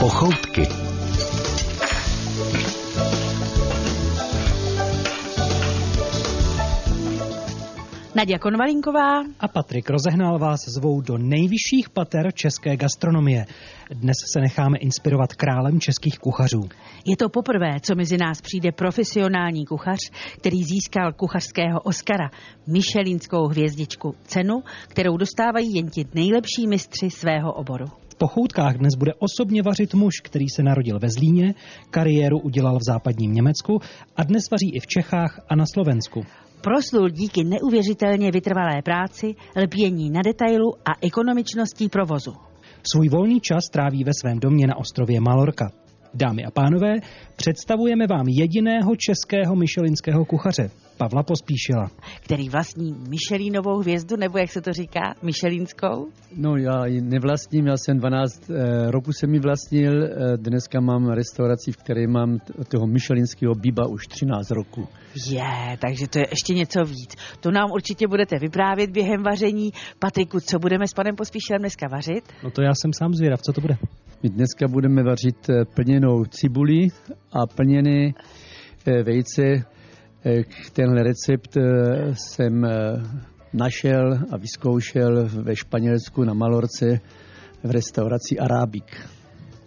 Pochoutky. Nadia Konvalinková a Patrik Rozehnal vás zvou do nejvyšších pater české gastronomie. Dnes se necháme inspirovat králem českých kuchařů. Je to poprvé, co mezi nás přijde profesionální kuchař, který získal kuchařského Oscara, Michelinskou hvězdičku, cenu, kterou dostávají jen ti nejlepší mistři svého oboru. Pochoutkách dnes bude osobně vařit muž, který se narodil ve Zlíně, kariéru udělal v západním Německu a dnes vaří i v Čechách a na Slovensku. Proslul díky neuvěřitelně vytrvalé práci, lpění na detailu a ekonomičnosti provozu. Svůj volný čas tráví ve svém domě na ostrově Malorka. Dámy a pánové, představujeme vám jediného českého myšelinského kuchaře, Pavla Pospíšila. Který vlastní Michelinovou hvězdu, nebo jak se to říká, Michelinskou? No já ji nevlastním, já jsem 12 eh, roku jsem ji vlastnil, eh, dneska mám restauraci, v které mám toho Michelinského bíba už 13 roku. Je, takže to je ještě něco víc. To nám určitě budete vyprávět během vaření. Patriku, co budeme s panem Pospíšilem dneska vařit? No to já jsem sám zvědav, co to bude? My dneska budeme vařit eh, plněnou cibuli a plněné eh, vejce. Eh, tenhle recept jsem našel a vyzkoušel ve Španělsku na Malorce v restauraci Arábik.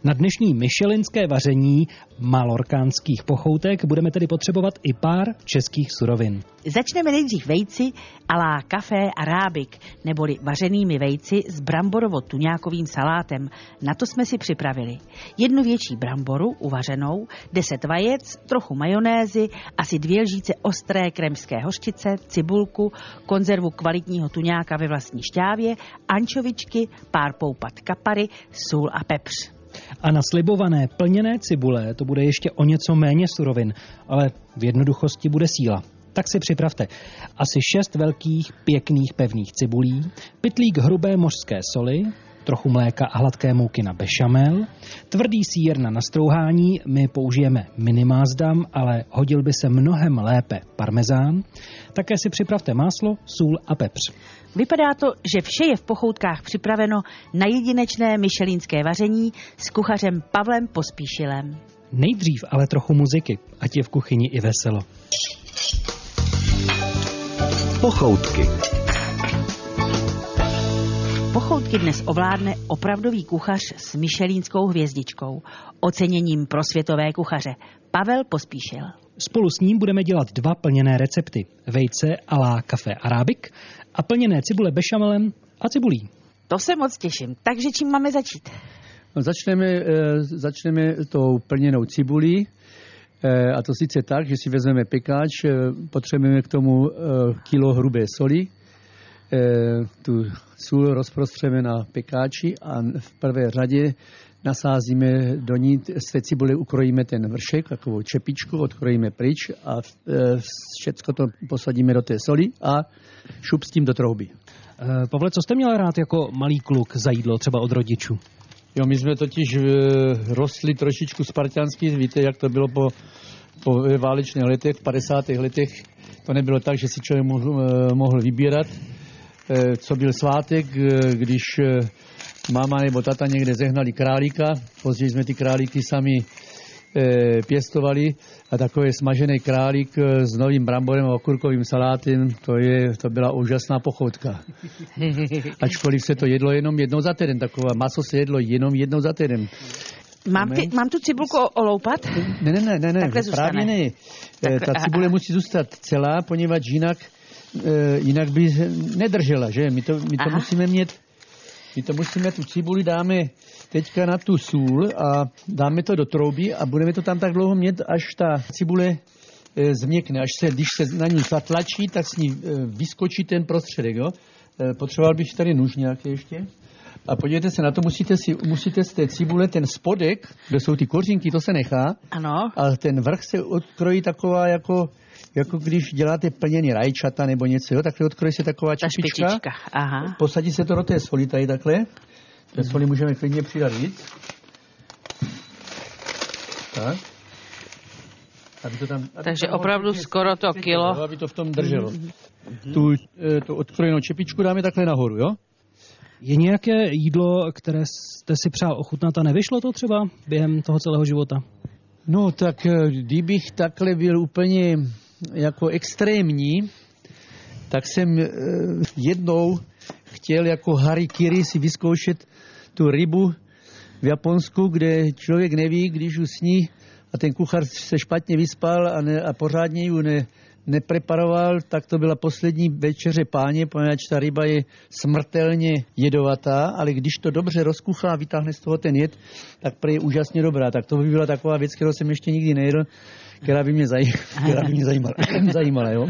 Na dnešní myšelinské vaření malorkánských pochoutek budeme tedy potřebovat i pár českých surovin. Začneme nejdřív vejci alá kafé a rábik, neboli vařenými vejci s bramborovo-tuňákovým salátem. Na to jsme si připravili. Jednu větší bramboru uvařenou, deset vajec, trochu majonézy, asi dvě lžíce ostré kremské hořčice, cibulku, konzervu kvalitního tuňáka ve vlastní šťávě, ančovičky, pár poupat kapary, sůl a pepř. A na slibované plněné cibule to bude ještě o něco méně surovin, ale v jednoduchosti bude síla. Tak si připravte asi šest velkých, pěkných, pevných cibulí, pytlík hrubé mořské soli, trochu mléka a hladké mouky na bešamel, tvrdý sír na nastrouhání, my použijeme minimázdam, ale hodil by se mnohem lépe parmezán. Také si připravte máslo, sůl a pepř. Vypadá to, že vše je v pochoutkách připraveno na jedinečné myšelínské vaření s kuchařem Pavlem Pospíšilem. Nejdřív ale trochu muziky, ať je v kuchyni i veselo. Pochoutky. Pochoutky dnes ovládne opravdový kuchař s myšelínskou hvězdičkou, oceněním pro světové kuchaře Pavel Pospíšil. Spolu s ním budeme dělat dva plněné recepty. Vejce a la café Arabic a plněné cibule bešamelem a cibulí. To se moc těším. Takže čím máme začít? No, začneme, e, začneme tou plněnou cibulí. E, a to sice tak, že si vezmeme pekáč, e, potřebujeme k tomu kilo hrubé soli, tu sůl rozprostřeme na pekáči a v prvé řadě nasázíme do ní, z té cibule ukrojíme ten vršek, takovou čepičku, odkrojíme pryč a e, všechno to posadíme do té soli a šup s tím do trouby. E, Pavle, co jste měl rád jako malý kluk za jídlo, třeba od rodičů? Jo, my jsme totiž e, rostli trošičku spartiansky, víte, jak to bylo po, po válečných letech, v 50. letech. To nebylo tak, že si člověk mohl, mohl vybírat, co byl svátek, e, když e, máma nebo tata někde zehnali králíka, později jsme ty králíky sami pěstovali a takový smažený králík s novým bramborem a okurkovým salátem, to, je, to byla úžasná pochoutka. Ačkoliv se to jedlo jenom jednou za týden, takové maso se jedlo jenom jednou za týden. Mám, ty, mám tu cibulku oloupat? Ne, ne, ne, ne, ne Takhle právě ne. Takhle, Ta cibule aha. musí zůstat celá, poněvadž jinak, jinak by nedržela, že? My to, my to Aha. musíme mít my to musíme, tu cibuli dáme teďka na tu sůl a dáme to do trouby a budeme to tam tak dlouho mít, až ta cibule e, změkne, až se, když se na ní zatlačí, tak s ní e, vyskočí ten prostředek, jo. Potřeboval bych tady nůž nějaký ještě. A podívejte se na to, musíte, si, musíte z té cibule ten spodek, kde jsou ty kořínky, to se nechá, Ano. a ten vrch se odkrojí taková jako, jako když děláte plněný rajčata nebo něco, jo, takhle odkrojí se taková Ta čepička. špičička. Aha. Posadí se to do té soli tady takhle. Té soli můžeme klidně přidat víc. Tak. Aby to tam, aby Takže to opravdu hodně skoro to kilo. Aby to v tom drželo. Tu, eh, tu odkrojenou čepičku dáme takhle nahoru, jo? Je nějaké jídlo, které jste si přál ochutnat a nevyšlo to třeba během toho celého života? No tak eh, kdybych takhle byl úplně jako extrémní, tak jsem eh, jednou chtěl jako harikiri si vyzkoušet tu rybu v Japonsku, kde člověk neví, když už sní a ten kuchař se špatně vyspal a, ne, a pořádně ji ne, nepreparoval, tak to byla poslední večeře páně, poněvadž ta ryba je smrtelně jedovatá, ale když to dobře rozkuchá a vytáhne z toho ten jed, tak je úžasně dobrá. Tak to by byla taková věc, kterou jsem ještě nikdy nejedl, která by mě, zaj, která by mě zajímala. zajímala jo?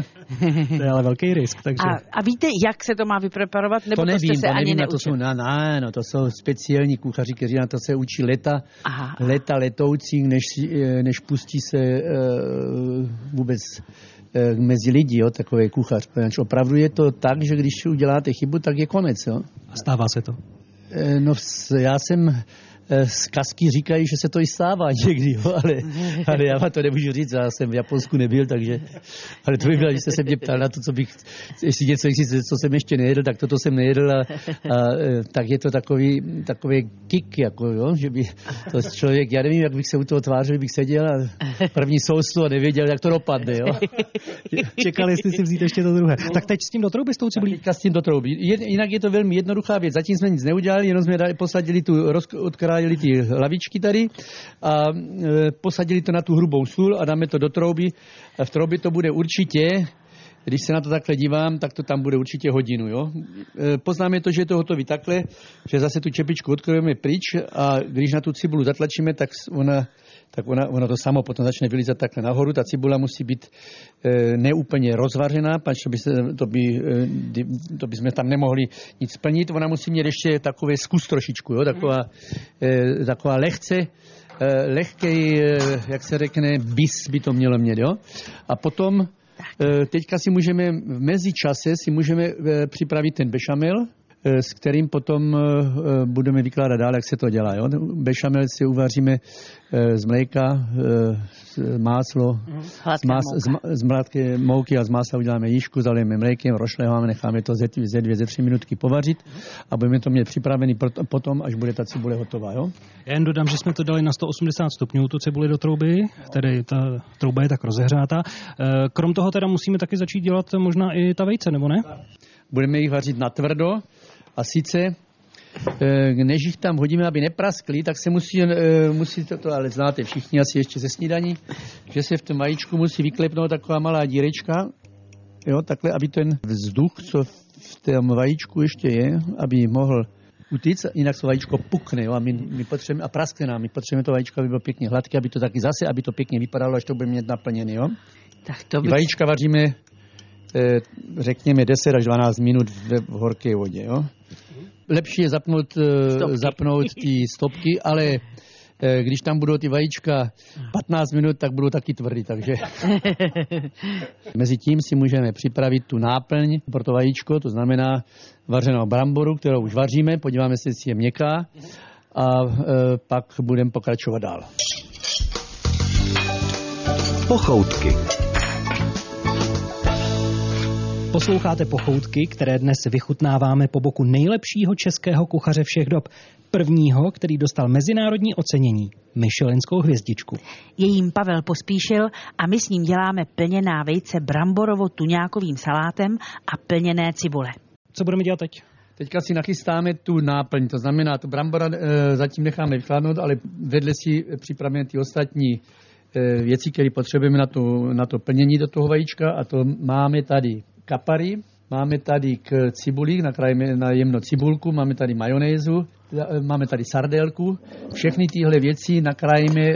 To je ale velký risk. Takže... A, a víte, jak se to má vypreparovat? Nebo to nevím, to, jste se to ani nevím, na to jsou, na, na, no, to jsou speciální kuchaři, kteří na to se učí leta, Aha. leta letoucí, než, než pustí se uh, vůbec eh, mezi lidi, jo, takový kuchař. Poněvadž opravdu je to tak, že když uděláte chybu, tak je konec. Jo. A stává se to. Eh, No, já jsem eh, z kasky říkají, že se to i stává někdy, jo, ale, ale já vám to nemůžu říct, já jsem v Japonsku nebyl, takže, ale to by bylo, když jste se mě ptal na to, co bych, jestli něco, jestli, co jsem ještě nejedl, tak toto jsem nejedl a, a eh, tak je to takový, takový kick, jako, jo, že by to člověk, já nevím, jak bych se u toho tvářil, bych seděl a první soustu a nevěděl, jak to dopadne, jo. Čekali, jestli si vzít ještě to druhé. Tak teď s tím do trouby s tou cibulí. teďka s tím do trouby. Jinak je to velmi jednoduchá věc. Zatím jsme nic neudělali, jenom jsme dali, posadili tu, roz, odkrájeli ty hlavičky tady a e, posadili to na tu hrubou sůl a dáme to do trouby. V troubě to bude určitě když se na to takhle dívám, tak to tam bude určitě hodinu. Jo? E, Poznáme to, že je to hotový takhle, že zase tu čepičku odkrojíme pryč a když na tu cibulu zatlačíme, tak ona, tak ona, ona to samo potom začne vylizat takhle nahoru. Ta cibula musí být e, neúplně rozvařená, pač to by, se, to, by, e, to by jsme tam nemohli nic splnit. Ona musí mít ještě takový zkus trošičku, jo? Taková, e, taková lehce, e, lehkej, e, jak se řekne, bis by to mělo mít. Jo? A potom E, Teďka si můžeme v mezičase si můžeme e, připravit ten bešamel, s kterým potom e, e, budeme vykládat dál, jak se to dělá. Jo? Bešamel si uvaříme z mléka, z máslo, z, Hladká más, mouka. z, z mládké mouky a z másla uděláme jížku, zalijeme mlékem, rošleháme, necháme to ze, ze dvě, ze tři minutky povařit a budeme to mít připravený potom, až bude ta cibule hotová. Jo? Já jen dodám, že jsme to dali na 180 stupňů, tu cibuli do trouby, tedy ta trouba je tak rozehřátá. Eh, Krom toho teda musíme taky začít dělat možná i ta vejce, nebo ne? budeme jich vařit na tvrdo a sice eh, než jich tam hodíme, aby nepraskly, tak se musí, eh, musí to, to, ale znáte všichni asi ještě ze snídaní, že se v tom vajíčku musí vyklepnout taková malá dírečka, jo, takhle, aby ten vzduch, co v tom vajíčku ještě je, aby mohl utíct, jinak to vajíčko pukne, jo, a my, my potřebujeme, a praskne nám, my potřebujeme to vajíčko, aby bylo pěkně hladké, aby to taky zase, aby to pěkně vypadalo, až to bude mít naplněný, jo. Tak to by... vajíčka vaříme, eh, řekněme, 10 až 12 minut v, v horké vodě. Jo? Lepší je zapnout, eh, Stopky. zapnout ty stopky, ale eh, když tam budou ty vajíčka 15 minut, tak budou taky tvrdý. Takže mezi tím si můžeme připravit tu náplň pro to vajíčko, to znamená vařenou bramboru, kterou už vaříme, podíváme se, jestli je měkká a eh, pak budeme pokračovat dál. Pochoutky. Posloucháte pochoutky, které dnes vychutnáváme po boku nejlepšího českého kuchaře všech dob. Prvního, který dostal mezinárodní ocenění, Michelinskou hvězdičku. Je jím Pavel Pospíšil a my s ním děláme plněná vejce bramborovo-tuňákovým salátem a plněné cibule. Co budeme dělat teď? Teďka si nachystáme tu náplň, to znamená, tu brambora e, zatím necháme vychladnout, ale vedle si připravíme ty ostatní e, věci, které potřebujeme na to, na to plnění do toho vajíčka a to máme tady kapary, máme tady k cibuli, nakrájeme na jemno cibulku, máme tady majonézu, e, máme tady sardélku. Všechny tyhle věci nakrájíme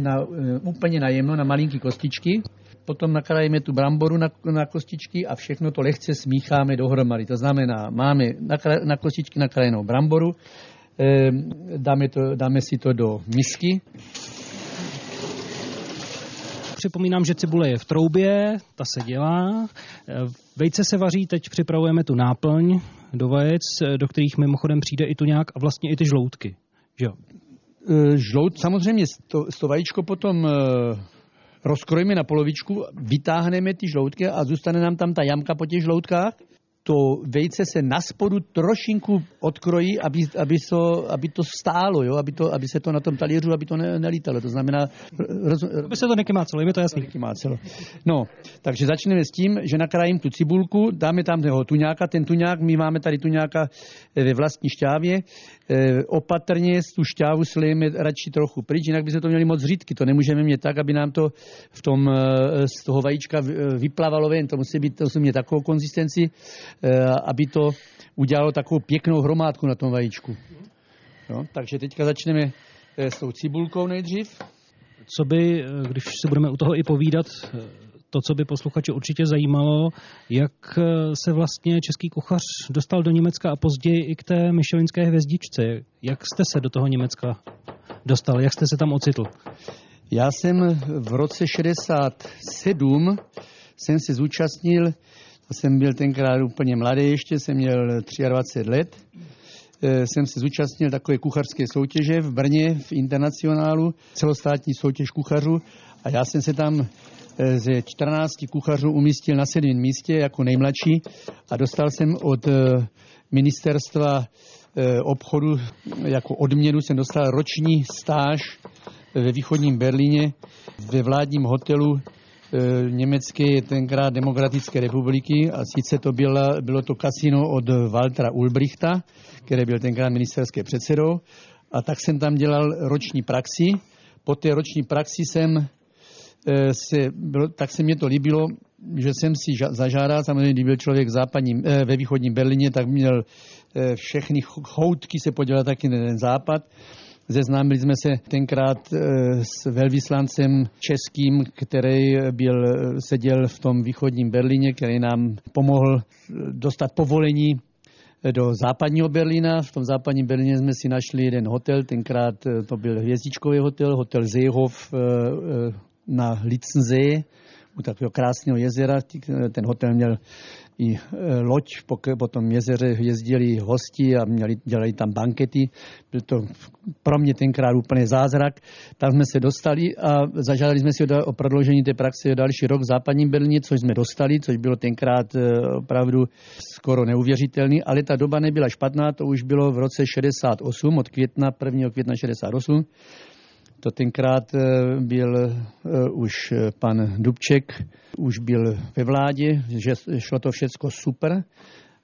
na, e, úplně na jemno, na malinký kostičky. Potom nakrájíme tu bramboru na, na kostičky a všechno to lehce smícháme dohromady. To znamená, máme na, na kostičky nakrájenou bramboru, eh, dáme, to, dáme si to do misky, Připomínám, že cibule je v troubě, ta se dělá. Eh, Vejce se vaří, teď připravujeme tu náplň do vajec, eh, do kterých mimochodem přijde i tu nějak a vlastně i ty žloutky. Že? Eh, žlout, samozřejmě to, to vajíčko potom rozkrojíme na polovičku, vytáhneme ty žloutky a zůstane nám tam ta jamka po těch žloutkách. To vejce se na spodu trošinku odkrojí, aby, aby, to, aby to stálo, jo? Aby, to, aby se to na tom talířu, aby to ne, nelítalo. To znamená... Roz, aby se to nekymácelo, je mi to jasný. Nekymácelo. No, takže začneme s tím, že nakrájím tu cibulku, dáme tam toho tuňáka, ten tuňák, my máme tady tuňáka eh, ve vlastní šťávě, opatrně tu šťávu slijeme radši trochu pryč, jinak by se to měli moc řídky. To nemůžeme mít tak, aby nám to v tom, z toho vajíčka vyplávalo ven. To musí být, to musí mít takovou konzistenci, Eh, aby to udělalo takovou pěknou hromádku na tom vajíčku. No, takže teďka začneme eh, s tou cibulkou nejdřív. Co by, eh, když se budeme u toho i povídat, to, co by posluchače určitě zajímalo, jak se vlastně český kuchař dostal do Německa a později i k té myšelinské hvězdičce. Jak jste se do toho Německa dostal? Jak jste se tam ocitl? Já jsem v roce 67 jsem se zúčastnil jsem byl tenkrát úplně mladý ještě, jsem měl 23 let. Eh, jsem se zúčastnil takové kuchařské soutěže v Brně v Internacionálu, celostátní soutěž kuchařů a já jsem se tam eh, ze 14 kuchařů umístil na sedmém místě jako nejmladší a dostal jsem od eh, ministerstva obchodu jako odměnu jsem dostal roční stáž ve východním Berlíně ve vládním hotelu E, německé tenkrát demokratické republiky a sice to bylo, bylo to kasino od Waltera Ulbrichta, který byl tenkrát ministerské předsedou a tak jsem tam dělal roční praxi. Po té roční praxi jsem se, bylo, tak se mě to líbilo, že jsem si zažádal, samozřejmě, když byl člověk v západním, e, ve východním Berlíně, tak měl všechny choutky se podělat taky na ten západ. Zeznámili jsme se tenkrát eh, s velvyslancem českým, který byl, seděl v tom východním Berlíně, který nám pomohl dostat povolení do západního Berlína. V tom západním Berlíně jsme si našli jeden hotel, tenkrát eh, to byl hvězdičkový hotel, hotel Seehof eh, na Litzensee, u takového krásného jezera. Ten hotel měl i e, loď, po tom jezeře jezdili hosti a měli, dělali tam bankety. Byl to pro mě tenkrát úplně zázrak. Tam jsme se dostali a zažádali jsme si o prodloužení té praxe o další rok v západním Berlíně, což jsme dostali, což bylo tenkrát e, opravdu skoro neuvěřitelný, ale ta doba nebyla špatná, to už bylo v roce 68, od května, 1. května 68. To tenkrát eh, byl eh, už eh, pan Dubček, už byl ve vládě, že šlo to všecko super.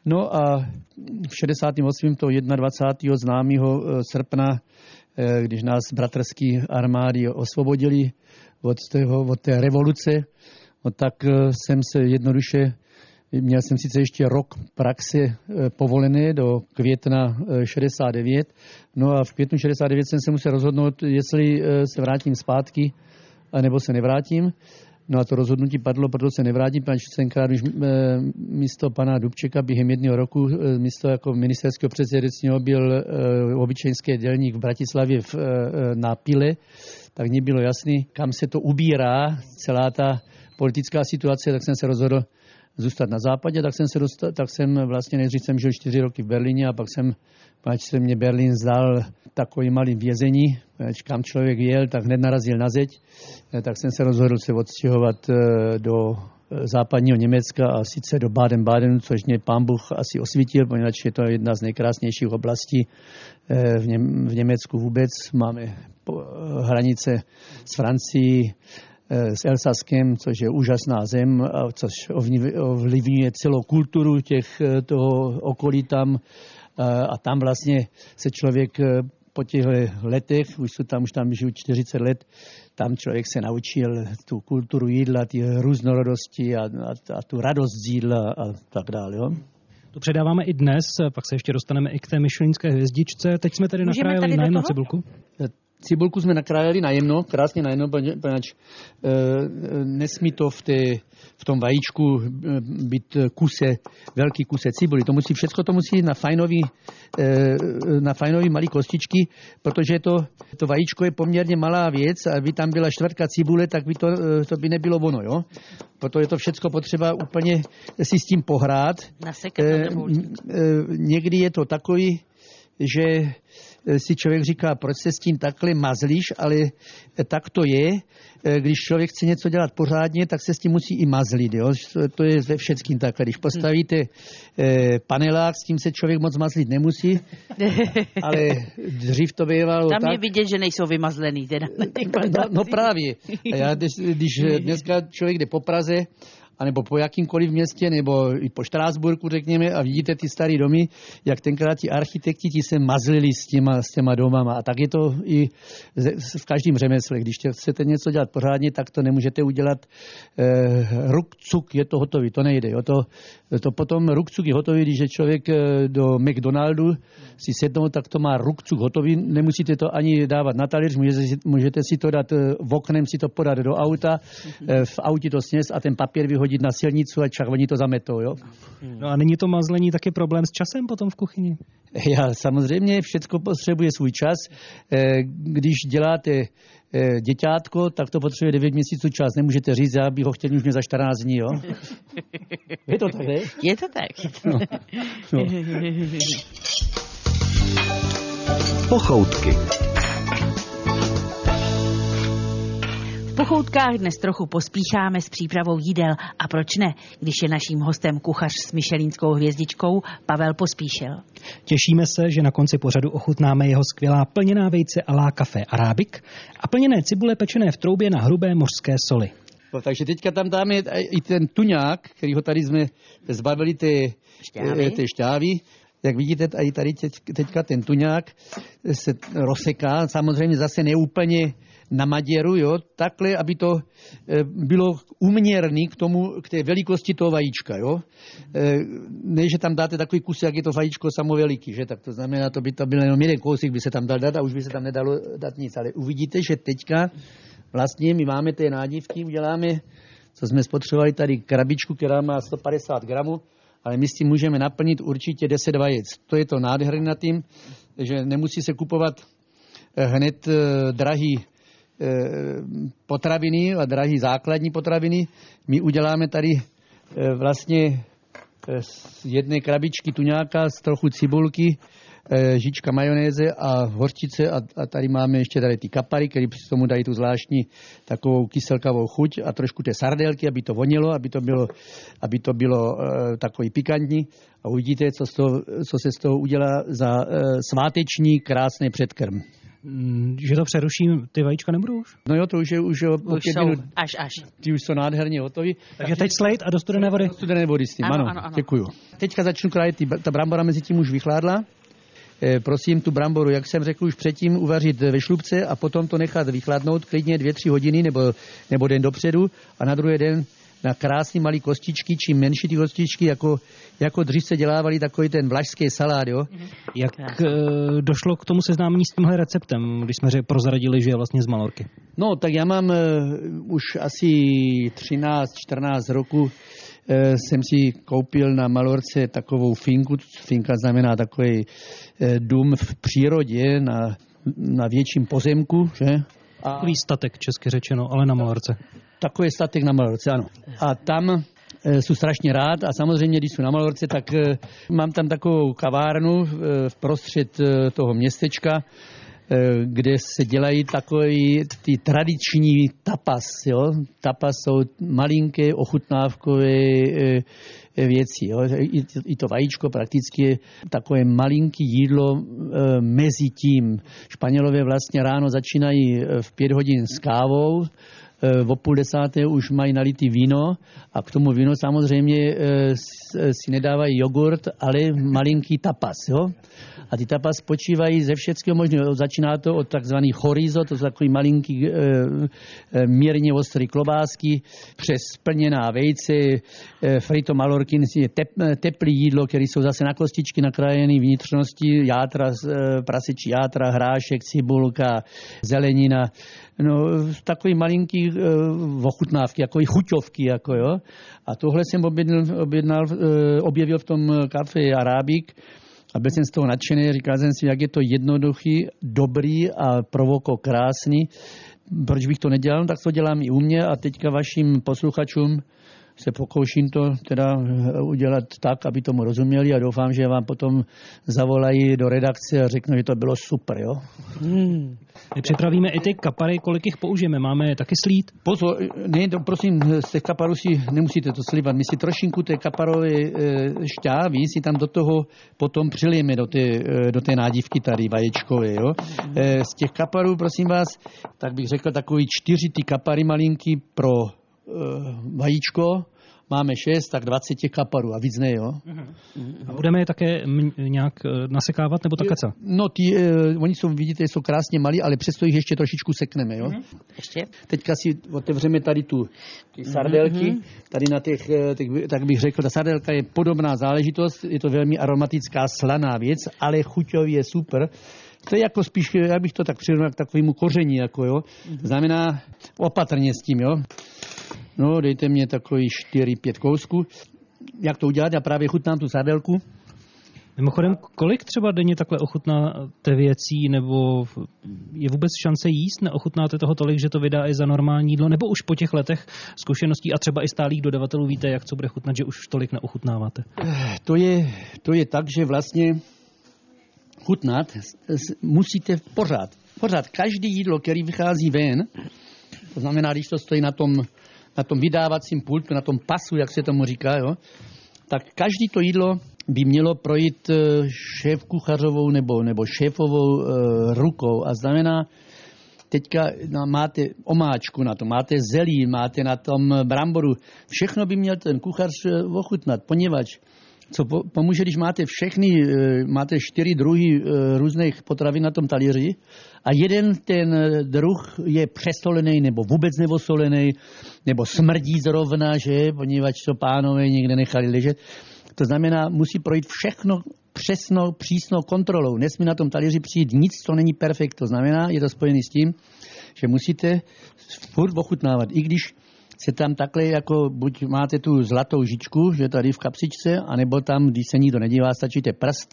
No a v 68. to 21. známého srpna, když nás bratrský armády osvobodili od, tého, od té revoluce, no tak jsem se jednoduše Měl jsem sice ještě rok praxe eh, povolené do května 69, eh, no a v květnu 69 jsem se musel rozhodnout, jestli eh, se vrátím zpátky, nebo se nevrátím. No a to rozhodnutí padlo, protože se nevrátím, pan tenkrát už místo pana Dubčeka během jedného roku, místo jako ministerského předsednictního byl obyčejnský dělník v Bratislavě v, na Pile, tak mě bylo jasný, kam se to ubírá, celá ta politická situace, tak jsem se rozhodl, zůstat na západě, tak jsem, se dostal, tak jsem vlastně nejdřív jsem žil čtyři roky v Berlíně a pak jsem, pač se mě Berlín zdal takový malý vězení, pač kam člověk jel, tak hned narazil na zeď, eh, tak jsem se rozhodl se odstěhovat eh, do eh, západního Německa a sice do Baden-Badenu, což mě pán Bůh asi osvítil, poněvadž je to jedna z nejkrásnějších oblastí v, Něm, v Německu vůbec. Máme hranice s Francií, s Elsaskem, což je úžasná zem, což ovlivňuje celou kulturu těch, eh, toho okolí tam. Eh, a tam vlastně se člověk po těch letech, už jsou tam, už tam žiju 40 let, tam člověk se naučil tu kulturu jídla, ty různorodosti a, a, a tu radost z jídla a tak dále. Jo? To předáváme i dnes, pak se ještě dostaneme i k té myšlenské hvězdičce. Teď jsme tedy Můžeme nakrájeli na jednu cibulku. Cibulku jsme nakrájeli na jedno, krásně na jedno, poněvadž e, nesmí to v, té, v tom vajíčku e, být kuse, velký kuse cibuli. To musí, všechno to musí na fajnový, e, na fajnový malý kostičky, protože to, to vajíčko je poměrně malá věc a by tam byla čtvrtka cibule, tak by to, to by nebylo ono, jo. Proto je to všechno potřeba úplně si s tím pohrát. Nasekat e, e, někdy je to takový, že si člověk říká, proč se s tím takhle mazlíš, ale tak to je. Když člověk chce něco dělat pořádně, tak se s tím musí i mazlit. Jo? To je ve všetkým takhle. Když postavíte panelák, s tím se člověk moc mazlit nemusí, ale dřív to bývalo Tam tak. je vidět, že nejsou vymazlený. Teda, no, no právě. Já, když, když dneska člověk jde po Praze, anebo po jakýmkoliv městě, nebo i po Štrásburku, řekněme, a vidíte ty staré domy, jak tenkrát ti architekti ti se mazlili s těma, s těma domama. A tak je to i v každém řemesle. Když chcete něco dělat pořádně, tak to nemůžete udělat eh, rukcuk, je to hotový, to nejde. Jo? To, to potom rukcuk je hotový, když je člověk eh, do McDonaldu si sednou, tak to má rukcuk hotový, nemusíte to ani dávat na talíř, můžete můžete si to dát eh, v oknem, si to podat do auta, eh, v autě to sněz a ten papír vyhodit na silnicu a červení to zametou. Jo? No a není to mazlení taky problém s časem potom v kuchyni? Já samozřejmě, všechno potřebuje svůj čas. Když děláte děťátko, tak to potřebuje 9 měsíců čas. Nemůžete říct, já bych ho chtěl už mě za 14 dní, jo? Je to tak, ne? Je to tak. No. No. Pochoutky. Pochoutkách dnes trochu pospícháme s přípravou jídel a proč ne, když je naším hostem kuchař s myšelínskou hvězdičkou Pavel Pospíšil. Těšíme se, že na konci pořadu ochutnáme jeho skvělá plněná vejce a lá kafe arábik a plněné cibule pečené v troubě na hrubé mořské soli. No, takže teďka tam dáme i ten tuňák, který ho tady jsme zbavili té šťávy. Té šťávy. Jak vidíte, i tady teďka ten tuňák se rozseká, samozřejmě zase neúplně na maděru, jo, takhle, aby to bylo uměrný k tomu, k té velikosti toho vajíčka, jo. Ne, že tam dáte takový kus, jak je to vajíčko samoveliký, že, tak to znamená, to by to byl jenom jeden kousek, by se tam dal dát a už by se tam nedalo dát nic, ale uvidíte, že teďka vlastně my máme té nádivky, uděláme, co jsme spotřebovali tady krabičku, která má 150 gramů, ale my s tím můžeme naplnit určitě 10 vajec. To je to nádherné na tím, že nemusí se kupovat hned drahý potraviny a drahý základní potraviny. My uděláme tady vlastně z jedné krabičky tuňáka, z trochu cibulky, žička majonéze a hořčice a, a tady máme ještě tady ty kapary, které při tomu dají tu zvláštní takovou kyselkavou chuť a trošku té sardelky, aby to vonilo, aby to bylo, aby to bylo uh, takový pikantní a uvidíte, co, z toho, co se z toho udělá za uh, sváteční krásný předkrm. Mm, že to přeruším, ty vajíčka nebudou už? No jo, to už je už, už jsou, minut, až, až. Ty už jsou nádherně hotový. Takže teď slejt a do studené vody? Do studené vody s tím, ano, ano, ano, ano. děkuju. Teďka začnu krájet, ta brambora mezi tím už vychládla. E, prosím tu bramboru, jak jsem řekl už předtím, uvařit ve šlubce a potom to nechat vychladnout klidně dvě, tři hodiny nebo, nebo den dopředu a na druhý den na krásný malý kostičky, čím menší ty kostičky, jako, jako dřív se dělávali takový ten vlašský salát, jo. Jak e, došlo k tomu seznámení s tímhle receptem, když jsme prozradili, že je vlastně z Malorky? No, tak já mám e, už asi 13-14 roku e, jsem si koupil na Malorce takovou finku, finka znamená takový e, dům v přírodě na, na větším pozemku, že? A... Takový statek, česky řečeno, ale na Malorce. Takový statek na Malorce, ano. A tam e, jsou strašně rád a samozřejmě, když jsou na Malorce, tak e, mám tam takovou kavárnu v prostřed e, toho městečka, kde se dělají takové ty tradiční tapas. Jo? Tapas jsou malinké ochutnávkové věci. Jo? I, to vajíčko prakticky takové malinký jídlo mezi tím. Španělové vlastně ráno začínají v pět hodin s kávou, v půl desáté už mají nalitý víno a k tomu víno samozřejmě si nedávají jogurt, ale malinký tapas. Jo? A ty tapas spočívají ze všeckého možného. Začíná to od takzvaných chorizo, to jsou takový malinký mírně ostrý klobásky, přes plněná vejce, frito malorkin, tep, teplý jídlo, které jsou zase na kostičky nakrájené vnitřnosti, játra, prasečí játra, hrášek, cibulka, zelenina. No, takový malinký e, ochutnávky, jako i chuťovky, jako jo. A tohle jsem objednal, objednal, e, objevil v tom kafe Arábik a byl jsem z toho nadšený, říkal jsem si, jak je to jednoduchý, dobrý a provoko krásný. Proč bych to nedělal, tak to dělám i u mě a teďka vašim posluchačům se pokouším to teda eh, udělat tak, aby tomu rozuměli a doufám, že vám potom zavolají do redakce a řeknou, že to bylo super, jo. Hmm. My připravíme i ty kapary, kolik jich použijeme. Máme taky slít? Pozor, ne, to, prosím, z těch kaparů si nemusíte to slivat. My si trošinku té kaparové e, šťávy si tam do toho potom přilijeme do té, e, do té nádivky tady vaječkové, jo. Z těch kaparů, prosím vás, tak bych řekl takový čtyři ty kapary malinky pro vajíčko, máme 6, tak 20 těch kaparů a víc ne, jo. A budeme je také m- nějak eh, nasekávat nebo také co? No, ty, uh, oni jsou, vidíte, jsou krásně malí, ale přesto jich ještě trošičku sekneme, jo. Ještě? Teďka si otevřeme tady tu ty sardelky, tady na těch, eh, těch, tak bych řekl, ta sardelka je podobná záležitost, je to velmi aromatická, slaná věc, ale chuťově je super. To je jako spíš, já bych to tak přirovnal k takovému koření, jako jo. Znamená opatrně s tím, jo. No, dejte mě takový 4-5 kousků. Jak to udělat? Já právě chutnám tu sardelku. Mimochodem, kolik třeba denně takhle ochutnáte věcí, nebo je vůbec šance jíst? Neochutnáte toho tolik, že to vydá i za normální jídlo? Nebo už po těch letech zkušeností a třeba i stálých dodavatelů víte, jak co bude chutnat, že už tolik neochutnáváte? To je, to je tak, že vlastně chutnat musíte pořád. Pořád každý jídlo, který vychází ven, to znamená, když to stojí na tom, na tom vydávacím pultu, na tom pasu, jak se tomu říká, jo, tak každý to jídlo by mělo projít eh, šéf kuchařovou nebo, nebo šéfovou e, rukou a znamená, teďka máte omáčku na to, máte zelí, máte na tom bramboru, všechno by měl ten kuchař eh, ochutnat, poněvadž co po, pomůže, když máte všechny, eh, máte čtyři druhy eh, různých potravin na tom talíři a jeden ten eh, druh je přesolený nebo vůbec nevosolený, nebo smrdí zrovna, že, poněvadž to pánové někde nechali ležet. To znamená, musí projít všechno přesnou, přísnou kontrolou. Nesmí na tom talíři přijít nic, co není perfekt. To znamená, je to spojené s tím, že musíte furt ochutnávat. I když se tam takhle jako, buď máte tu zlatou žičku, že tady v kapsičce, anebo tam, když se nikdo nedívá, stačíte prst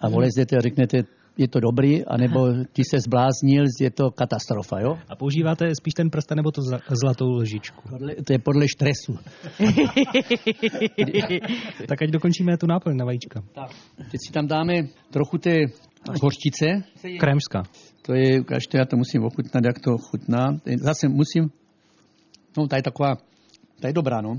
a volezdete a řeknete, je to dobrý, anebo ty se zbláznil, je to katastrofa, jo? A používáte spíš ten prst nebo to zlatou lžičku? Podle, to je podle stresu. Tak ať dokončíme tu náplň na vajíčka. Teď si tam dáme trochu té hořčice. Krémská. To je, ukážte, já to musím ochutnat, jak to chutná. Zase musím, no ta je taková, ta je dobrá, no.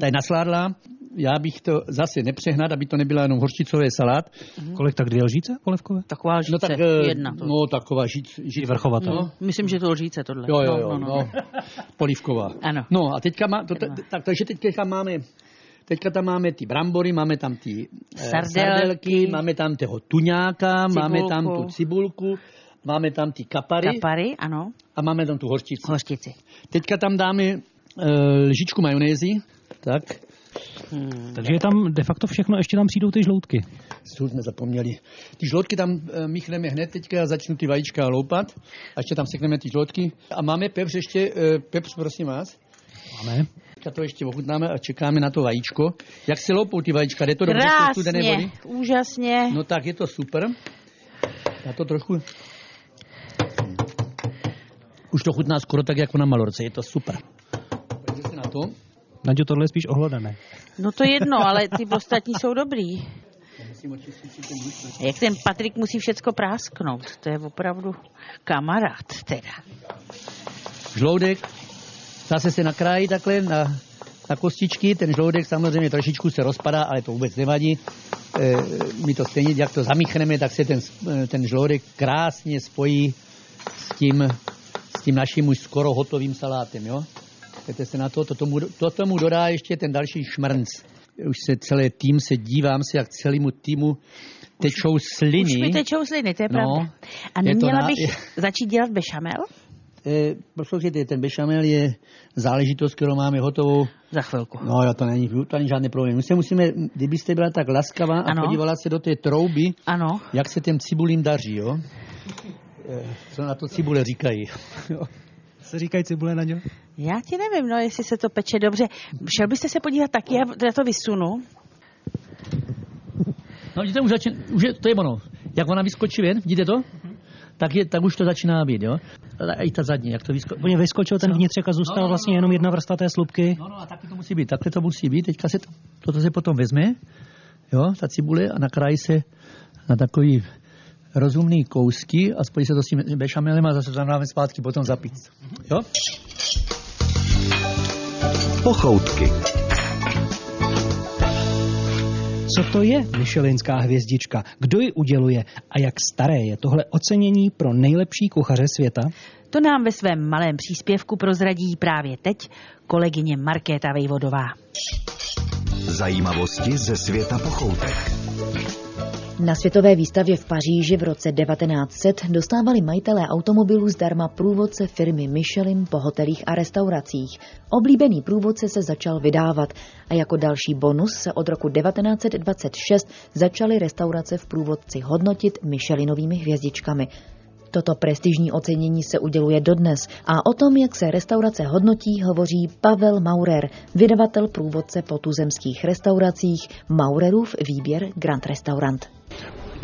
Ta je nasládlá, já bych to zase nepřehnat, aby to nebyla jenom hořčicový salát. Kolik tak dvě lžíce polevkové? Taková lžíce, No tak, eh, jedna. To. no taková žic, žic Vrchovatá. No, myslím, že to lžíce tohle. Jo, jo, no, jo, no, no, no. polívková. Ano. No a teďka má, to, tak, takže teďka máme, teďka tam máme ty brambory, máme tam ty eh, Sardelky. sardelky, máme tam toho tuňáka, máme tam tu Cibulku. Máme tam ty kapary Kapary, ano, a máme tam tu hořčici. hořčici. Teďka tam dáme e, lžičku majonézy, tak, Takže je tam de facto všechno, ještě tam přijdou ty žloutky. co jsme zapomněli. Ty žloutky tam e, míchneme hned teďka a začnu ty vajíčka loupat a ještě tam sekneme ty žloutky. A máme pepř ještě, e, pepř prosím vás. Máme. Teďka to ještě ochutnáme a čekáme na to vajíčko. Jak se loupou ty vajíčka? Jde to té studené vody? Krásně, úžasně. No tak je to super. Já to trochu... Už to chutná skoro tak jako na malorce, je to super. Pojďte se na to. Naďo, tohle je spíš ohlodané. No to jedno, ale ty ostatní jsou dobrý. Musím očistit si ten muž. Jak ten Patrik musí všecko prásknout. To je opravdu kamarád teda. Žloudek, zase se nakrájí takhle na, na kostičky, ten žloudek samozřejmě trošičku se rozpadá, ale to vůbec nevadí. E, my to stejně, jak to zamíchneme, tak se ten, eh, ten žloudek krásně spojí s tím, tím naším už skoro hotovým salátem, jo. Pojďte se na to, to tomu, to tomu dodá ještě ten další šmrnc. Už se celý tým se dívám se, jak celému týmu tečou sliny. Už mi tečou sliny, to je No, pravda. A neměla na- bych začít dělat bešamel? E, poslouchejte, ten bešamel je záležitost, kterou máme hotovou Za chvilku. No, jo, to není, to není žádný problém. My se musíme, kdybyste byla tak laskavá a Ano. podívala se do té trouby, Ano, jak se těm cibulím daří, jo? Eh, Co na to cibule říkají? Se říkají cibule, Naďo? já ti nevím, no, jestli se to peče dobře. Šel byste se podívat taky, já to vysunu. No, vidíte, už, začín, už je, to je ono. Jak ona vyskočí ven, vidíte to? tak, je, tak už to začíná být, jo. A i ta zadní, jak to vyskočí. Úplně vyskočil ten vnitřek a zůstal No, no, vlastně no, jenom no. jedna vrstva té slupky. No, no a takhle to musí být, takhle to musí být. Teďka se to, toto se potom vezme, jo, ta cibule a nakrájí se na takový rozumný kousky a spojí se to s tím bešamelem a zase to dáme zpátky potom zapít. Jo? Pochoutky. Co to je Michelinská hvězdička? Kdo ji uděluje? A jak staré je tohle ocenění pro nejlepší kuchaře světa? To nám ve svém malém příspěvku prozradí právě teď kolegyně Markéta Vejvodová. Zajímavosti ze světa pochoutek. Na světové výstavě v Paříži v roce 1900 dostávali majitelé automobilů zdarma průvodce firmy Michelin po hotelích a restauracích. Oblíbený průvodce se začal vydávat a jako další bonus se od roku 1926 začaly restaurace v průvodci hodnotit Michelinovými hvězdičkami. Toto prestižní ocenění se uděluje dodnes a o tom, jak se restaurace hodnotí, hovoří Pavel Maurer, vydavatel průvodce po tuzemských restauracích Maurerův výběr Grand Restaurant.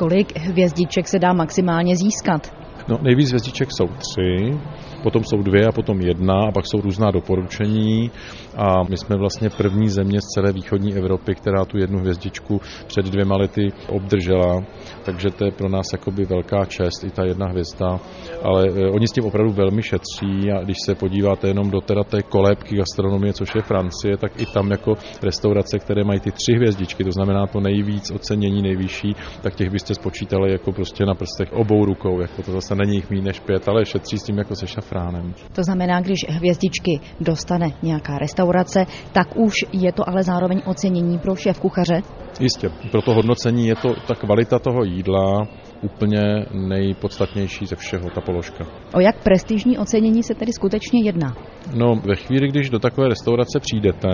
Kolik hvězdiček se dá maximálně získat? No, nejvíc hvězdiček jsou tři, potom jsou dvě a potom jedna a pak jsou různá doporučení. A my jsme vlastně první země z celé východní Evropy, která tu jednu hvězdičku před dvěma lety obdržela, takže to je pro nás jakoby velká čest, i ta jedna hvězda, ale e, oni s tím opravdu velmi šetří a když se podíváte jenom do teda té kolébky gastronomie, což je Francie, tak i tam jako restaurace, které mají ty tři hvězdičky, to znamená to nejvíc ocenění, nejvyšší, tak těch byste spočítali jako prostě na prstech obou rukou, jako to zase není jich méně než pět, ale šetří s tím jako se šafránem. To znamená, když hvězdičky dostane nějaká restaurace, tak už je to ale zároveň ocenění pro šéf kuchaře? Jistě, pro to hodnocení je to ta kvalita toho jídla úplně nejpodstatnější ze všeho, ta položka. O jak prestižní ocenění se tedy skutečně jedná? No, ve chvíli, když do takové restaurace přijdete,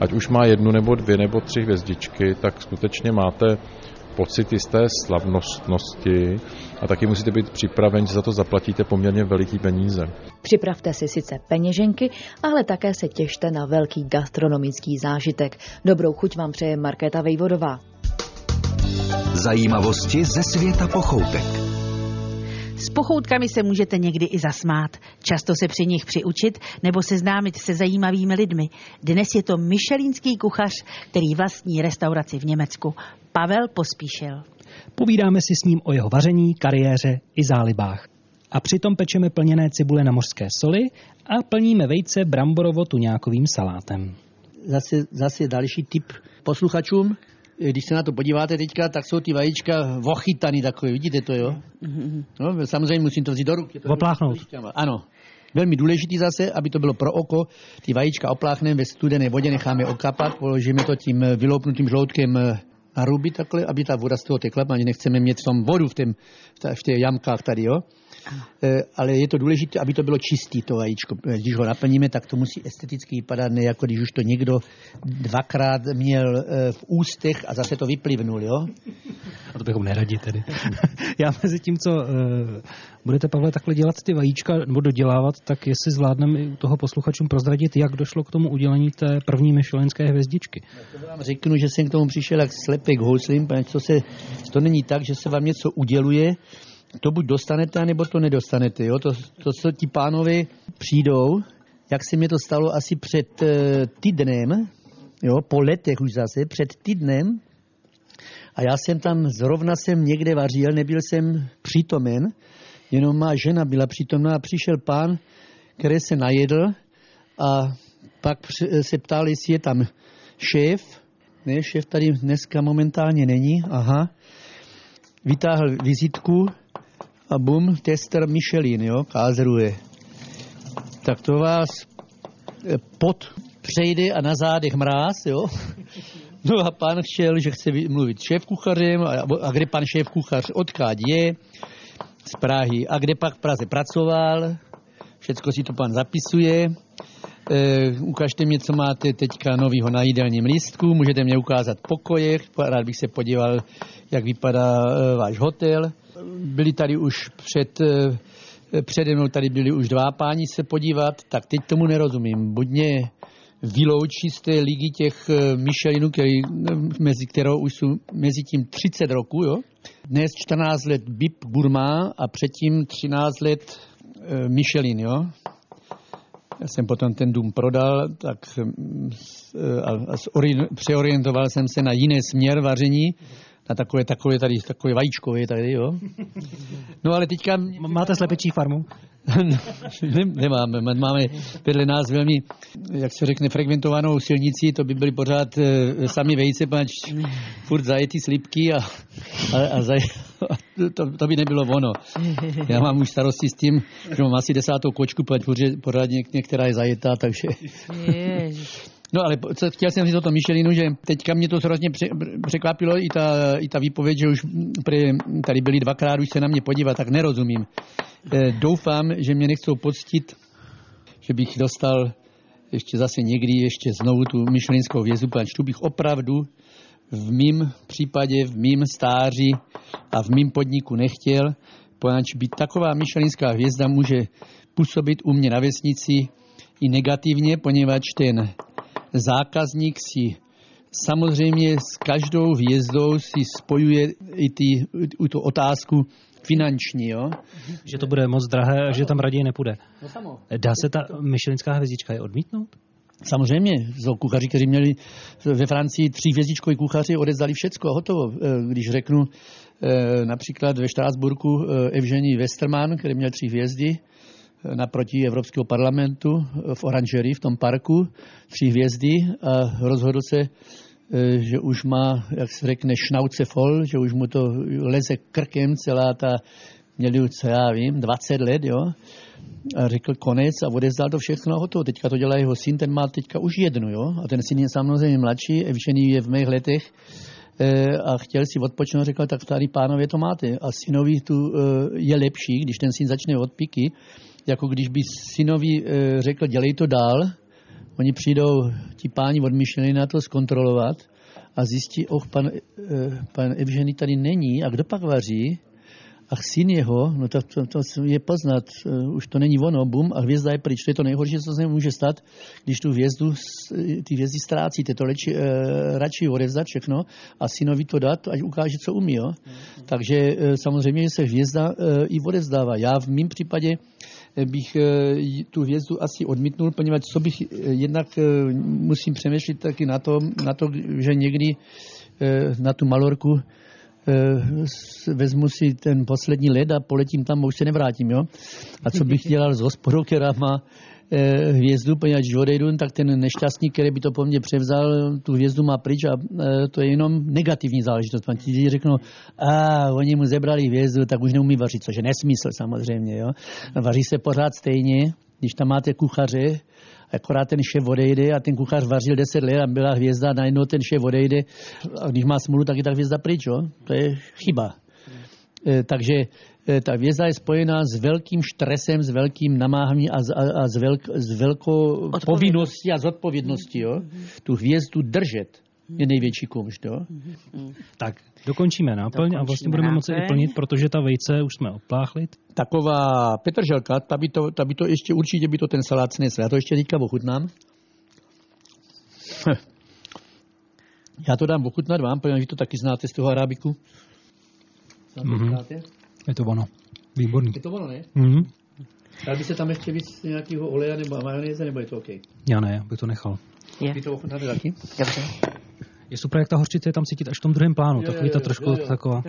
ať už má jednu nebo dvě nebo tři hvězdičky, tak skutečně máte pocity z té slavnostnosti a taky musíte být připraveni, že za to zaplatíte poměrně veliký peníze. Připravte si sice peněženky, ale také se těšte na velký gastronomický zážitek. Dobrou chuť vám přeje Markéta Vejvodová. Zajímavosti ze světa pochoutek. S pochoutkami se můžete někdy i zasmát, často se při nich přiučit nebo seznámit se zajímavými lidmi. Dnes je to Michelínský kuchař, který vlastní restauraci v Německu. Pavel Pospíšil. Povídáme si s ním o jeho vaření, kariéře i zálibách. A přitom pečeme plněné cibule na mořské soli a plníme vejce bramborovo-tuňákovým salátem. Zase, zase další tip posluchačům. Když se na to podíváte teďka, tak jsou ty vajíčka vochytaný takové, vidíte to, jo? No, samozřejmě musím to vzít do ruky. Opláchnout. Ano. Velmi důležitý zase, aby to bylo pro oko. Ty vajíčka opláchneme ve studené vodě, necháme okapat, položíme to tím vyloupnutým žloutkem na ruby takhle, aby ta voda z toho tekla, ani nechceme mít v tom vodu v, tém, v těch jamkách tady, jo. E, ale je to důležité, aby to bylo čistý, to vajíčko. Když ho naplníme, tak to musí esteticky vypadat, ne jako když už to někdo dvakrát měl e, v ústech a zase to vyplivnul, jo. A to bychom neradi tedy. Já mezi tím, co uh, budete, Pavle, takhle dělat ty vajíčka nebo dodělávat, tak jestli zvládneme i toho posluchačům prozradit, jak došlo k tomu udělení té první myšelinské hvězdičky. To vám řeknu, že jsem k tomu přišel jak slepek houslím, protože to, se, to není tak, že se vám něco uděluje, to buď dostanete, nebo to nedostanete. Jo? To, to, co ti pánové přijdou, jak se mi to stalo asi před uh, týdnem, jo, po letech už zase, před týdnem, a já jsem tam, zrovna jsem někde vařil, nebyl jsem přítomen, jenom má žena byla přítomná a přišel pán, který se najedl a pak se ptal, jestli je tam šéf. Ne, šéf tady dneska momentálně není, aha. Vytáhl vizitku a bum, tester Michelin, jo, Kázruje. Tak to vás eh, pod přejde a na zádech mráz, jo. No a pán šel, že chce mluvit šéf kuchařem a, a kde pan šéf kuchař odkáď je, z Prahy. A kde pak v Praze pracoval, všecko si to pan zapisuje. E, ukažte mě, co máte teďka novýho na jídelním lístku, můžete mě ukázat pokoje, rád bych se podíval, jak vypadá e, váš hotel. Byli tady už před, e, přede mnou tady byli už dva páni se podívat, tak teď tomu nerozumím. Buď mě vyloučit z té ligy těch eh, Michelinů, který, mezi kterou už jsou mezi tím 30 roku. Jo? Dnes 14 let BIP Gourmand a předtím 13 let eh, Michelin. Jo? Já jsem potom ten dům prodal tak, a, a přeorientoval jsem se na jiný směr vaření na takové, takové tady, takové vajíčkové tady, jo. No ale teďka... Máte slepečí farmu? Nemáme, máme vedle nás velmi, jak se řekne, fragmentovanou silnici, to by byly pořád e, sami vejce, pač furt zajetý slipky a, a, a, zaj, a to, to, by nebylo ono. Já mám už starosti s tím, že mám asi desátou kočku, pač pořád některá je zajetá, takže... No ale co, chtěl jsem říct o tom Michelinu, že teďka mě to hrozně překvapilo i ta, i ta výpověď, že už tady byli dvakrát už se na mě podívat, tak nerozumím. E, doufám, že mě nechcou poctit, že bych dostal ještě zase někdy ještě znovu tu myšlenskou vězu, protože tu bych opravdu v mým případě, v mým stáří a v mým podniku nechtěl, poněvadž být taková myšlenská hvězda může působit u mě na vesnici i negativně, poněvadž ten zákazník si samozřejmě s každou hvězdou si spojuje i, ty, i tu otázku finanční, jo? Že to bude moc drahé a že tam raději nepůjde. No Dá se ta myšelinská hvězdička je odmítnout? Samozřejmě, jsou kuchaři, kteří měli ve Francii tři hvězdičkové kuchaři, odezdali všecko a hotovo. E, když řeknu e, například ve Štrásburku e, Evžení Westermann, který měl tři hvězdy, naproti Evropského parlamentu v Oranžerii, v tom parku, tři hvězdy a rozhodl se, e, že už má, jak se řekne, šnauce fol, že už mu to leze krkem celá ta, měli, co já vím, 20 let, jo. A řekl konec a odezdal to všechno a hotovo. Teďka to dělá jeho syn, ten má teďka už jednu, jo. A ten syn je samozřejmě mladší, Evžený je v mých letech e, a chtěl si odpočinout, řekl, tak tady pánové to máte. A synovi tu je lepší, když ten syn začne od piky, jako když by synovi e, řekl, dělej to dál, oni přijdou, ti páni od na to zkontrolovat a zjistí, oh, pan, e, pan Evženy tady není a kdo pak vaří? a syn jeho, no to, to, to je poznat, uh, už to není ono, bum, a hvězda je pryč. To je to nejhorší, co se může stát, když tu hvězdu, ty hvězdy ztrácíte. To leči, uh, radši odevzdat všechno a synovi to dát, ať ukáže, co umí. Jo? Mm-hmm. Takže uh, samozřejmě se hvězda uh, i odevzdává. Já v mém případě bych tu hvězdu asi odmítnul, poněvadž co bych jednak musím přemýšlet taky na to, na to že někdy na tu malorku Eh, vezmu si ten poslední led a poletím tam a už se nevrátím. Jo? A co bych dělal s hospodou, která má eh, hvězdu, poněvadž odejdu, tak ten nešťastník, který by to po mně převzal, tu hvězdu má pryč a eh, to je jenom negativní záležitost. Pan ti řeknou, a oni mu zebrali hvězdu, tak už neumí vařit, což je nesmysl samozřejmě. Jo? Vaří se pořád stejně, když tam máte kuchaře, akorát ten šéf odejde a ten kuchař vařil 10 let a byla hvězda, najednou ten šéf odejde a když má smůlu, tak je ta hvězda pryč, jo? To je chyba. E, takže e, ta hvězda je spojená s velkým stresem, s velkým namáháním a, a, a s, velk, s velkou povinností a zodpovědností. Jo? Tu hvězdu držet je největší kumšt. Jo? Tak, dokončíme náplň a vlastně budeme moci i plnit, protože ta vejce už jsme opláchli. Taková petrželka, ta by, to, ta by to ještě určitě by to ten salát snesl. Já to ještě teďka ochutnám. Já to dám ochutnat vám, protože to taky znáte z toho arábiku. Mm-hmm. Je to ono. Výborný. Je to ono, ne? Mm-hmm. Dal by se tam ještě víc nějakého oleja nebo majonéze, nebo je to OK? Já ne, bych to nechal. Je. Vy to ochutnáte taky? Dobře. Je super, jak ta hořčice je tam cítit až v tom druhém plánu, je, takový ta trošku je, je. taková.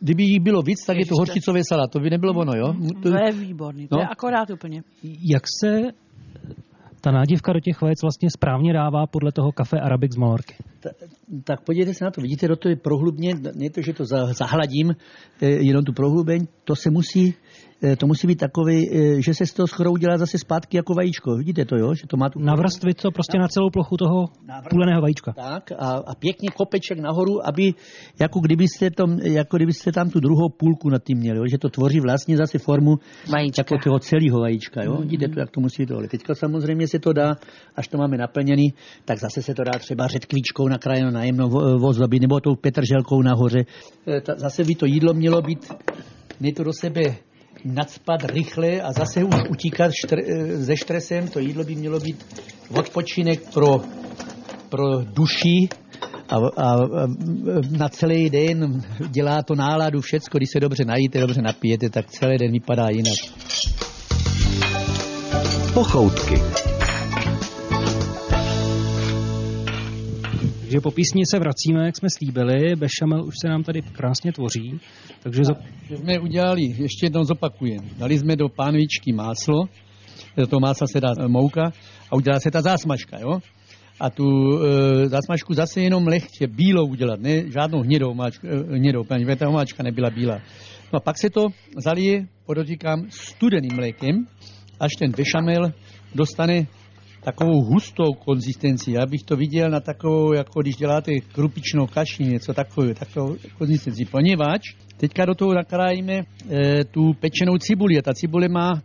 Kdyby jí bylo víc, tak je to hořčicové salát, to by nebylo ono, jo? To je výborný, to no? je akorát úplně. Jak se ta nádivka do těch vajec vlastně správně dává podle toho kafe Arabic z Malorky? Ta, tak podívejte se na to, vidíte, do toho je prohlubně, ne to, že to zahladím, eh, jenom tu prohlubeň, to se musí to musí být takový, eh, že se z toho skoro udělá zase zpátky jako vajíčko. Vidíte to, jo? Že to má tu... Navrstvit to prostě na, na celou plochu toho půleného vajíčka. Tak a, a, pěkně kopeček nahoru, aby jako kdybyste, tom, jako kdybyste tam tu druhou půlku nad tím měli, jo? že to tvoří vlastně zase formu vajíčka. jako toho celého vajíčka. Jo? Mm-hmm. Vidíte to, jak to musí to. Teďka samozřejmě se to dá, až to máme naplněný, tak zase se to dá třeba řetkvíčkou na jemnou vozobí nebo tou petrželkou nahoře. Eh, zase by to jídlo mělo být, ne to do sebe nadspat rychle a zase už utíkat štr, se štresem. To jídlo by mělo být odpočinek pro, pro duši a, a, a na celý den dělá to náladu všecko. Když se dobře najíte, dobře napijete, tak celý den vypadá jinak. Pochoutky. Takže po písni se vracíme, jak jsme slíbili. Bešamel už se nám tady krásně tvoří. Takže za... Že jsme udělali, ještě jednou zopakujeme. Dali jsme do pánvičky máslo, do toho másla se dá mouka a udělá se ta zásmažka, jo? A tu e, zásmažku zase jenom lehce bílou udělat, ne žádnou hnědou máčku, e, hnědou, paní ta máčka nebyla bílá. No a pak se to zalije, podotýkám, studeným mlékem, až ten bešamel dostane takovou hustou konzistenci. Já bych to viděl na takovou, jako když děláte krupičnou kaši, něco takového, takovou konzistenci. Poněvadž teďka do toho nakrájíme e, tu pečenou cibuli. A ta cibule má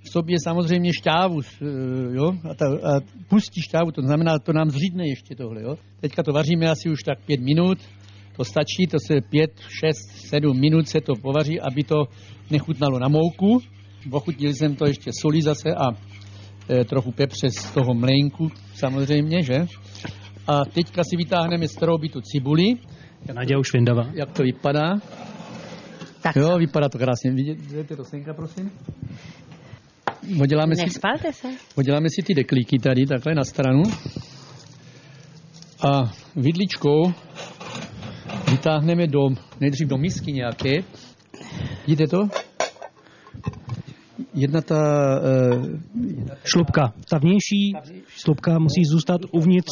v sobě samozřejmě šťávu, e, jo, a, ta, a pustí šťávu, to znamená, to nám zřídne ještě tohle, jo. Teďka to vaříme asi už tak pět minut, to stačí, to se pět, šest, sedm minut se to povaří, aby to nechutnalo na mouku. Ochutnil jsem to ještě solí zase a trochu pepře z toho mlénku, samozřejmě, že? A teďka si vytáhneme z trouby tu cibuli. Naděja už vyndavá. Jak to vypadá? Tak, Jo, vypadá to krásně. Vidíte to senka, prosím? Odděláme si, nespalte se. odděláme si ty deklíky tady, takhle na stranu. A vidličkou vytáhneme do, nejdřív do misky nějaké. Vidíte to? Jedna ta, uh, Šlubka. Ta vnější šlubka musí zůstat uvnitř.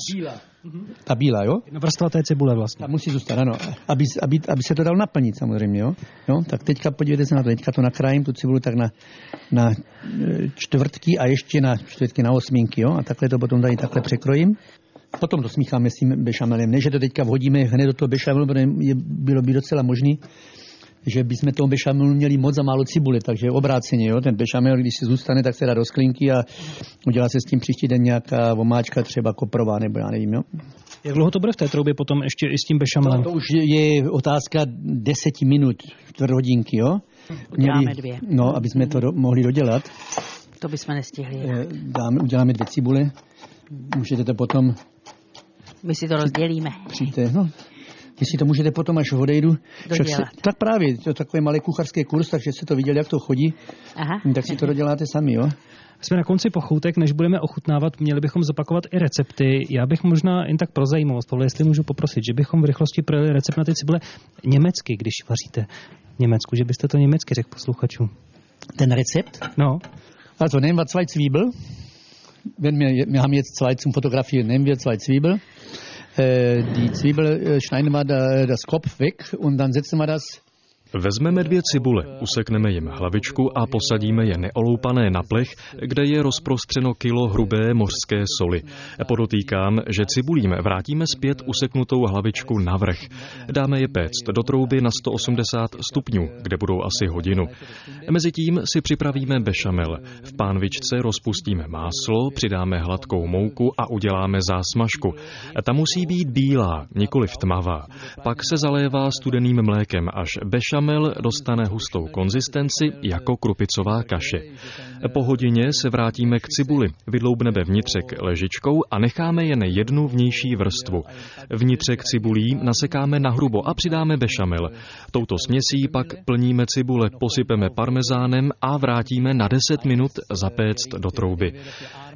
ta bílá, jo? Jedna vrstva té cibule vlastně. Ta musí zůstat, ano. Aby, aby, aby se to dalo naplnit samozřejmě, jo? jo? Tak teďka podívejte se na to. Teďka to nakrájím, tu cibulu tak na, na e, čtvrtky a ještě na čtvrtky na osmínky, jo? A takhle to potom tady takhle překrojím. Potom to smícháme s tím bešamelem. Ne, že to teďka vhodíme hned do toho bešamelu, protože je, bylo by docela možný, že bychom toho bešamelu měli moc a málo cibule, takže obráceně, jo? ten bešamel, když si zůstane, tak se dá do sklinky a udělá se s tím příští den nějaká omáčka, třeba koprová, nebo já nevím, jo. Jak dlouho to bude v té troubě potom ještě i s tím bešamelem? To už je otázka deseti minut, čtvrt hodinky, jo? Uděláme dvě. No, aby jsme to do, mohli dodělat. To bychom nestihli. Eh, Dáme, uděláme dvě cibule. Můžete to potom My si to rozdělíme. přijďte, no, vy si to můžete potom, až odejdu. však se, tak právě, to je takový malý kucharský kurz, takže jste to viděli, jak to chodí, Aha. tak si to doděláte sami, jo? Jsme na konci pochoutek, než budeme ochutnávat, měli bychom zopakovat i recepty. Já bych možná jen tak pro zajímavost, Pavle, jestli můžu poprosit, že bychom v rychlosti pro recept na ty cibule německy, když vaříte v Německu, že byste to německy řekl posluchačům. Ten Rezept? No, Also nehmen wir zwei Zwiebel. Wenn wir, wir haben jetzt zwei zum Fotografieren, nehmen wir zwei Zwiebel. Äh, die Zwiebel äh, schneiden wir da, das Kopf weg und dann setzen wir das Vezmeme dvě cibule, usekneme jim hlavičku a posadíme je neoloupané na plech, kde je rozprostřeno kilo hrubé mořské soli. Podotýkám, že cibulím vrátíme zpět useknutou hlavičku na vrch. Dáme je péct do trouby na 180 stupňů, kde budou asi hodinu. Mezitím si připravíme bešamel. V pánvičce rozpustíme máslo, přidáme hladkou mouku a uděláme zásmažku. Ta musí být bílá, nikoliv tmavá. Pak se zalévá studeným mlékem, až bešamel dostane hustou konzistenci jako krupicová kaše. Po hodině se vrátíme k cibuli, vydloubneme vnitřek ležičkou a necháme jen jednu vnější vrstvu. Vnitřek cibulí nasekáme na hrubo a přidáme bešamel. Touto směsí pak plníme cibule, posypeme parmezánem a vrátíme na 10 minut zapéct do trouby.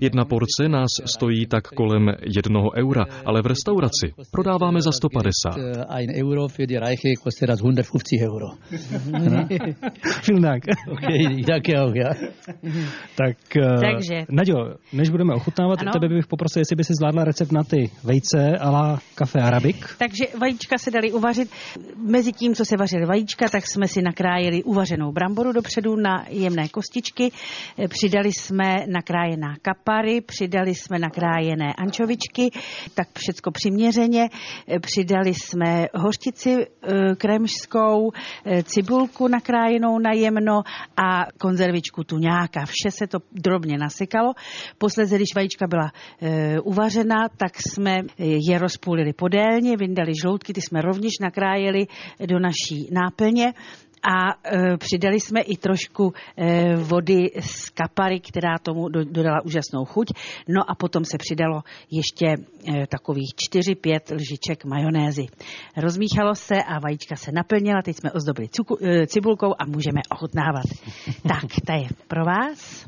Jedna porce nás stojí tak kolem jednoho eura, ale v restauraci prodáváme za 150. äh, ein Euro für die Reiche kostet das 150 Euro. vielen Dank. Okay, danke auch, ja. Tak, eh, Takže. Naďo, než budeme ochutnávat, Ano. tebe bych poprosil, jestli by si zvládla recept na ty vejce a la kafe arabik. Takže vajíčka se dali uvařit. Mezi tím, co se vařily vajíčka, tak jsme si nakrájeli uvařenou bramboru dopředu na jemné kostičky. Eh, Přidali jsme nakrájená kapary, přidali jsme nakrájené ančovičky, tak všecko přiměřeně. Eh, Přidali jsme hořčici eh, kremžskou, cibulku nakrájenou na jemno a konzervičku tuňáka. Vše se to drobně nasekalo. Posledně, když vajíčka byla e, uvařena, tak jsme eh, je rozpůlili podélně, vyndali žloutky, ty jsme rovněž nakrájeli do naší náplně a e, přidali jsme i trošku e, vody z kapary, která tomu do, dodala úžasnou chuť. No a potom se přidalo ještě e, takových 4-5 lžiček majonézy. Rozmíchalo se a vajíčka se naplnila, teď jsme ozdobili cuku, e, cibulkou a můžeme ochutnávat. tak, ta je pro vás,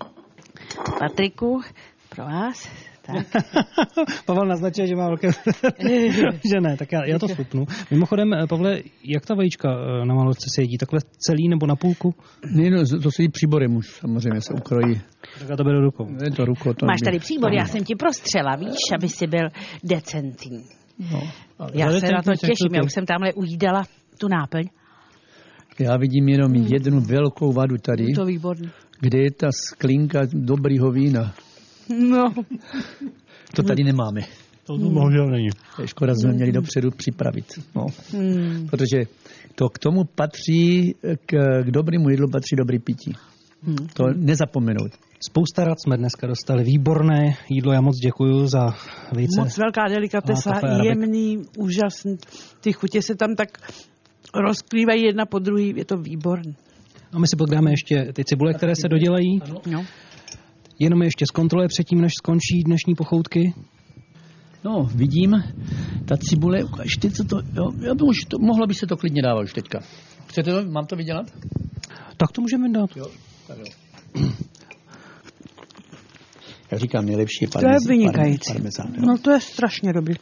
Patriku, pro vás. Tak. Pavel naznačuje, že má velké... že ne, tak já, já to slupnu. Mimochodem, eh, Pavle, jak ta vajíčka eh, na malovce se jedí? Takhle celý nebo na půlku? Ne, no, to se jí příborem už, samozřejmě se ukrojí. Tak to beru rukou. Je to rukou. To Máš tady příbor, já jsem ti prostřela, víš, aby si byl decentní. No, já se na to těším, já už jsem tamhle ujídala tu náplň. Já vidím jenom hmm. jednu velkou vadu tady. To výborný. Kde je ta sklinka dobrýho vína? No. To tady nemáme. To tu bohužel není. To je škoda, jsme měli dopředu připravit. No. Hmm. Protože to k tomu patří, k, k dobrému jídlu patří dobrý pití. Hmm. To nezapomenout. Spousta rad jsme dneska dostali. Výborné jídlo, já moc děkuji za vejce. Moc velká delikatesa, jemný, úžasný. Ty chutě se tam tak rozklívají jedna po druhý, je to výborný. A my si podgáme ještě ty cibule, které se dodělají. No. Jenom ještě zkontroluje předtím, než skončí dnešní pochoutky. No, vidím, ta cibule, ukažte, co to, jo, já by už to, mohlo by se to klidně dávat už teďka. Chcete to, mám to vydělat? Tak to můžeme dát. Jo, tak jo. Já říkám, nejlepší je parmezán. To je vynikající. Parmezán, no to je strašně dobrý.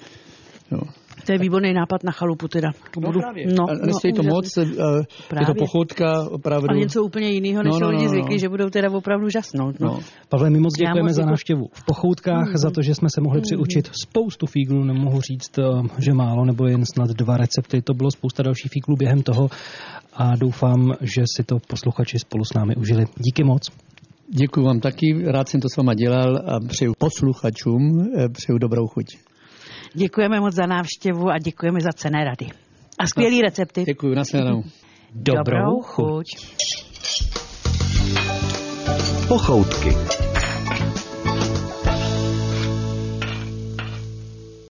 Jo. To je výborný nápad na chalupu teda. To budu, no, no, nestojí no, to moc, uh, je to pochoutka opravdu. A něco úplně jiného, než no, no, no, lidi no, zvyklí, že budou teda opravdu žasnout. No. No. Pavle, my moc děkujeme moc za návštěvu v pochoutkách, mm. za to, že jsme se mohli mm. přiučit spoustu fíglů, nemohu říct, eh, že málo, nebo jen snad dva recepty, to bylo spousta dalších fíglů během toho a doufám, že si to posluchači spolu s námi užili. Díky moc. Děkuji vám taky, rád jsem to s váma dělal a přeju posluchačům, eh, přeju dobrou chuť. Děkujeme moc za návštěvu a děkujeme za cené rady. A skvělý recepty. Děkuji, nasledanou. Dobrou chuť. Pochoutky.